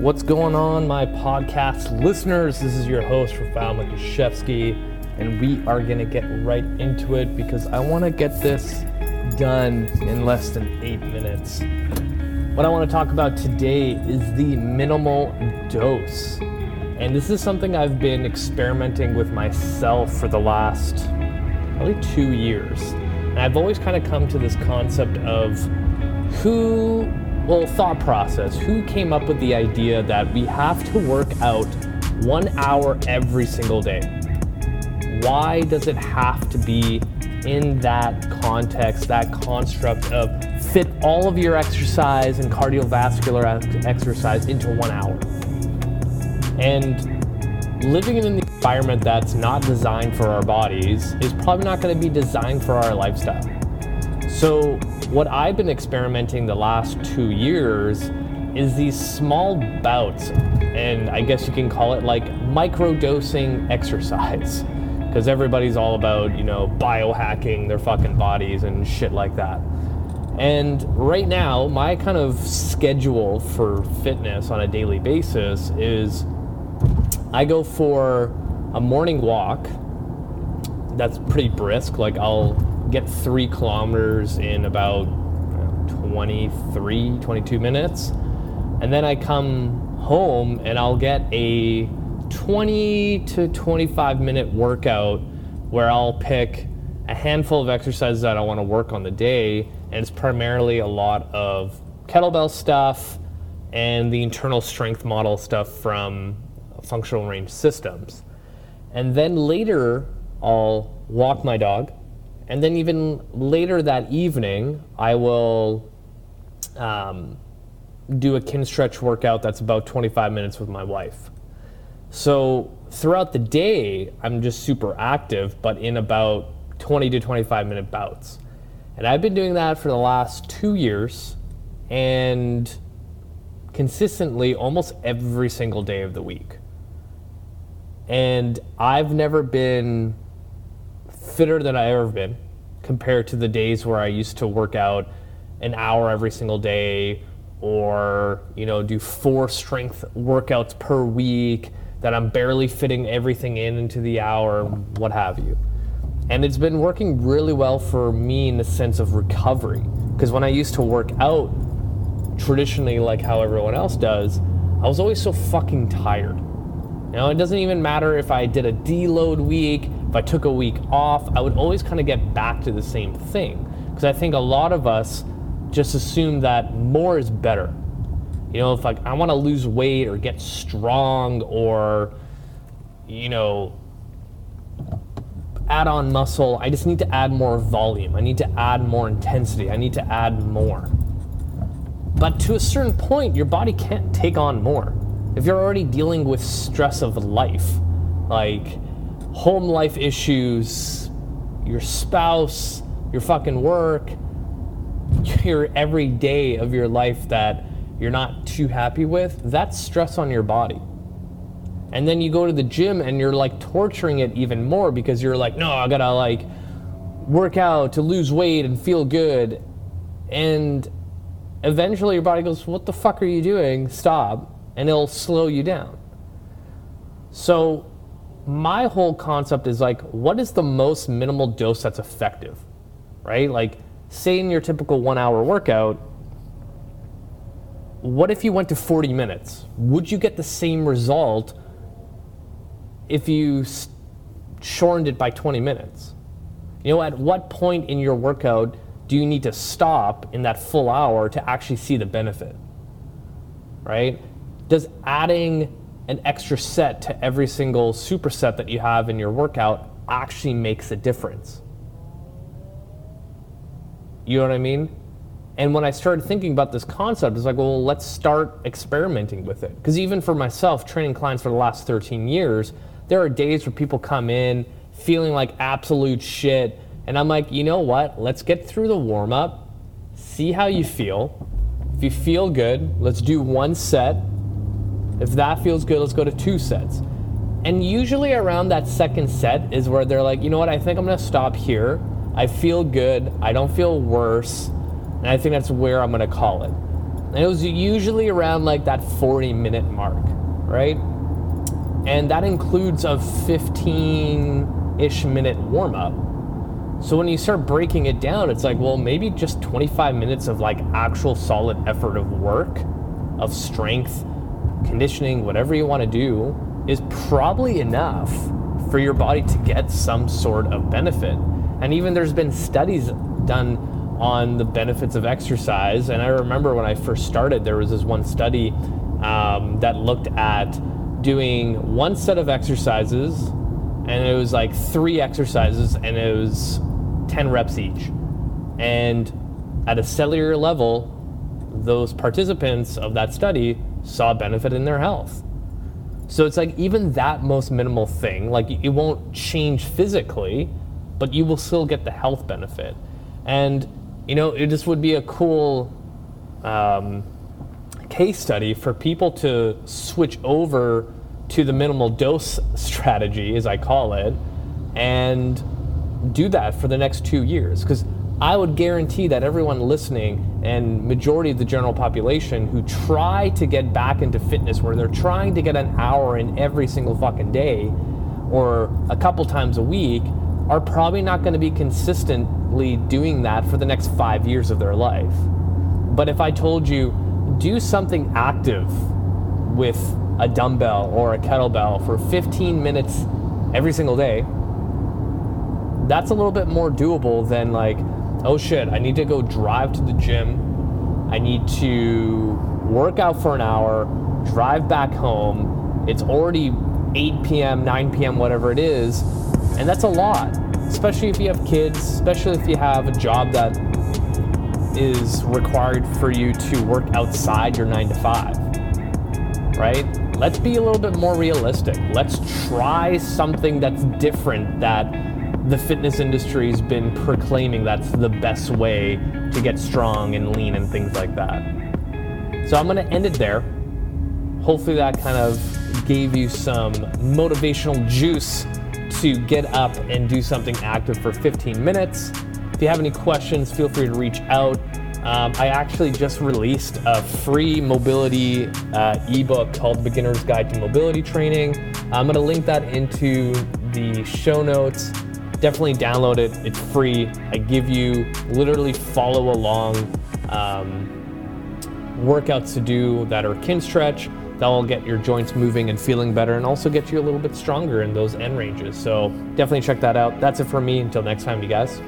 What's going on, my podcast listeners? This is your host, Rafael Matuszewski, and we are going to get right into it because I want to get this done in less than eight minutes. What I want to talk about today is the minimal dose. And this is something I've been experimenting with myself for the last probably two years. And I've always kind of come to this concept of who well, thought process. Who came up with the idea that we have to work out one hour every single day? Why does it have to be in that context, that construct of fit all of your exercise and cardiovascular exercise into one hour? And living in an environment that's not designed for our bodies is probably not going to be designed for our lifestyle. So, what I've been experimenting the last two years is these small bouts, and I guess you can call it like micro dosing exercise. Because everybody's all about, you know, biohacking their fucking bodies and shit like that. And right now, my kind of schedule for fitness on a daily basis is I go for a morning walk that's pretty brisk. Like, I'll get three kilometers in about 23, 22 minutes. And then I come home and I'll get a 20 to 25 minute workout where I'll pick a handful of exercises that I want to work on the day. And it's primarily a lot of kettlebell stuff and the internal strength model stuff from functional range systems. And then later, I'll walk my dog and then even later that evening, I will um, do a kin stretch workout that's about 25 minutes with my wife. So throughout the day, I'm just super active, but in about 20 to 25 minute bouts. And I've been doing that for the last two years and consistently almost every single day of the week. And I've never been fitter than I've ever been compared to the days where I used to work out an hour every single day or you know do four strength workouts per week that I'm barely fitting everything in into the hour what have you. And it's been working really well for me in the sense of recovery because when I used to work out traditionally like how everyone else does, I was always so fucking tired. Know, it doesn't even matter if I did a deload week, if I took a week off, I would always kind of get back to the same thing. Because I think a lot of us just assume that more is better. You know, if like I want to lose weight or get strong or, you know, add on muscle, I just need to add more volume. I need to add more intensity. I need to add more. But to a certain point, your body can't take on more. If you're already dealing with stress of life, like home life issues, your spouse, your fucking work, your every day of your life that you're not too happy with, that's stress on your body. And then you go to the gym and you're like torturing it even more because you're like, no, I gotta like work out to lose weight and feel good. And eventually your body goes, what the fuck are you doing? Stop. And it'll slow you down. So my whole concept is like, what is the most minimal dose that's effective, right? Like, say in your typical one hour workout, what if you went to 40 minutes? Would you get the same result if you shortened it by 20 minutes? You know, at what point in your workout do you need to stop in that full hour to actually see the benefit? Right? Does adding an extra set to every single superset that you have in your workout actually makes a difference. You know what I mean? And when I started thinking about this concept, it's like, well, let's start experimenting with it. Because even for myself, training clients for the last 13 years, there are days where people come in feeling like absolute shit. And I'm like, you know what? Let's get through the warm up, see how you feel. If you feel good, let's do one set if that feels good, let's go to two sets. And usually around that second set is where they're like, you know what, I think I'm gonna stop here. I feel good, I don't feel worse, and I think that's where I'm gonna call it. And it was usually around like that 40 minute mark, right? And that includes a 15 ish minute warm up. So when you start breaking it down, it's like, well, maybe just 25 minutes of like actual solid effort of work, of strength, conditioning, whatever you want to do, is probably enough for your body to get some sort of benefit. And even there's been studies done on the benefits of exercise. And I remember when I first started, there was this one study um, that looked at doing one set of exercises, and it was like three exercises, and it was 10 reps each. And at a cellular level, those participants of that study saw benefit in their health. So it's like even that most minimal thing, like it won't change physically, but you will still get the health benefit. And you know, it just would be a cool um, case study for people to switch over to the minimal dose strategy, as I call it, and do that for the next two years. Because I would guarantee that everyone listening and majority of the general population who try to get back into fitness where they're trying to get an hour in every single fucking day or a couple times a week are probably not going to be consistently doing that for the next 5 years of their life. But if I told you do something active with a dumbbell or a kettlebell for 15 minutes every single day, that's a little bit more doable than like oh shit, I need to go drive to the gym. I need to work out for an hour, drive back home. It's already 8 p.m., 9 p.m., whatever it is. And that's a lot, especially if you have kids, especially if you have a job that is required for you to work outside your 9 to 5. Right? Let's be a little bit more realistic. Let's try something that's different that the fitness industry's been proclaiming that's the best way to get strong and lean and things like that. So I'm going to end it there. Hopefully, that kind of gave you some motivational juice to get up and do something active for 15 minutes. If you have any questions, feel free to reach out. Um, I actually just released a free mobility uh, ebook called Beginner's Guide to Mobility Training. I'm going to link that into the show notes definitely download it. It's free. I give you literally follow along um, workouts to do that are kin stretch. that will get your joints moving and feeling better and also get you a little bit stronger in those end ranges. So definitely check that out. That's it for me. Until next time, you guys.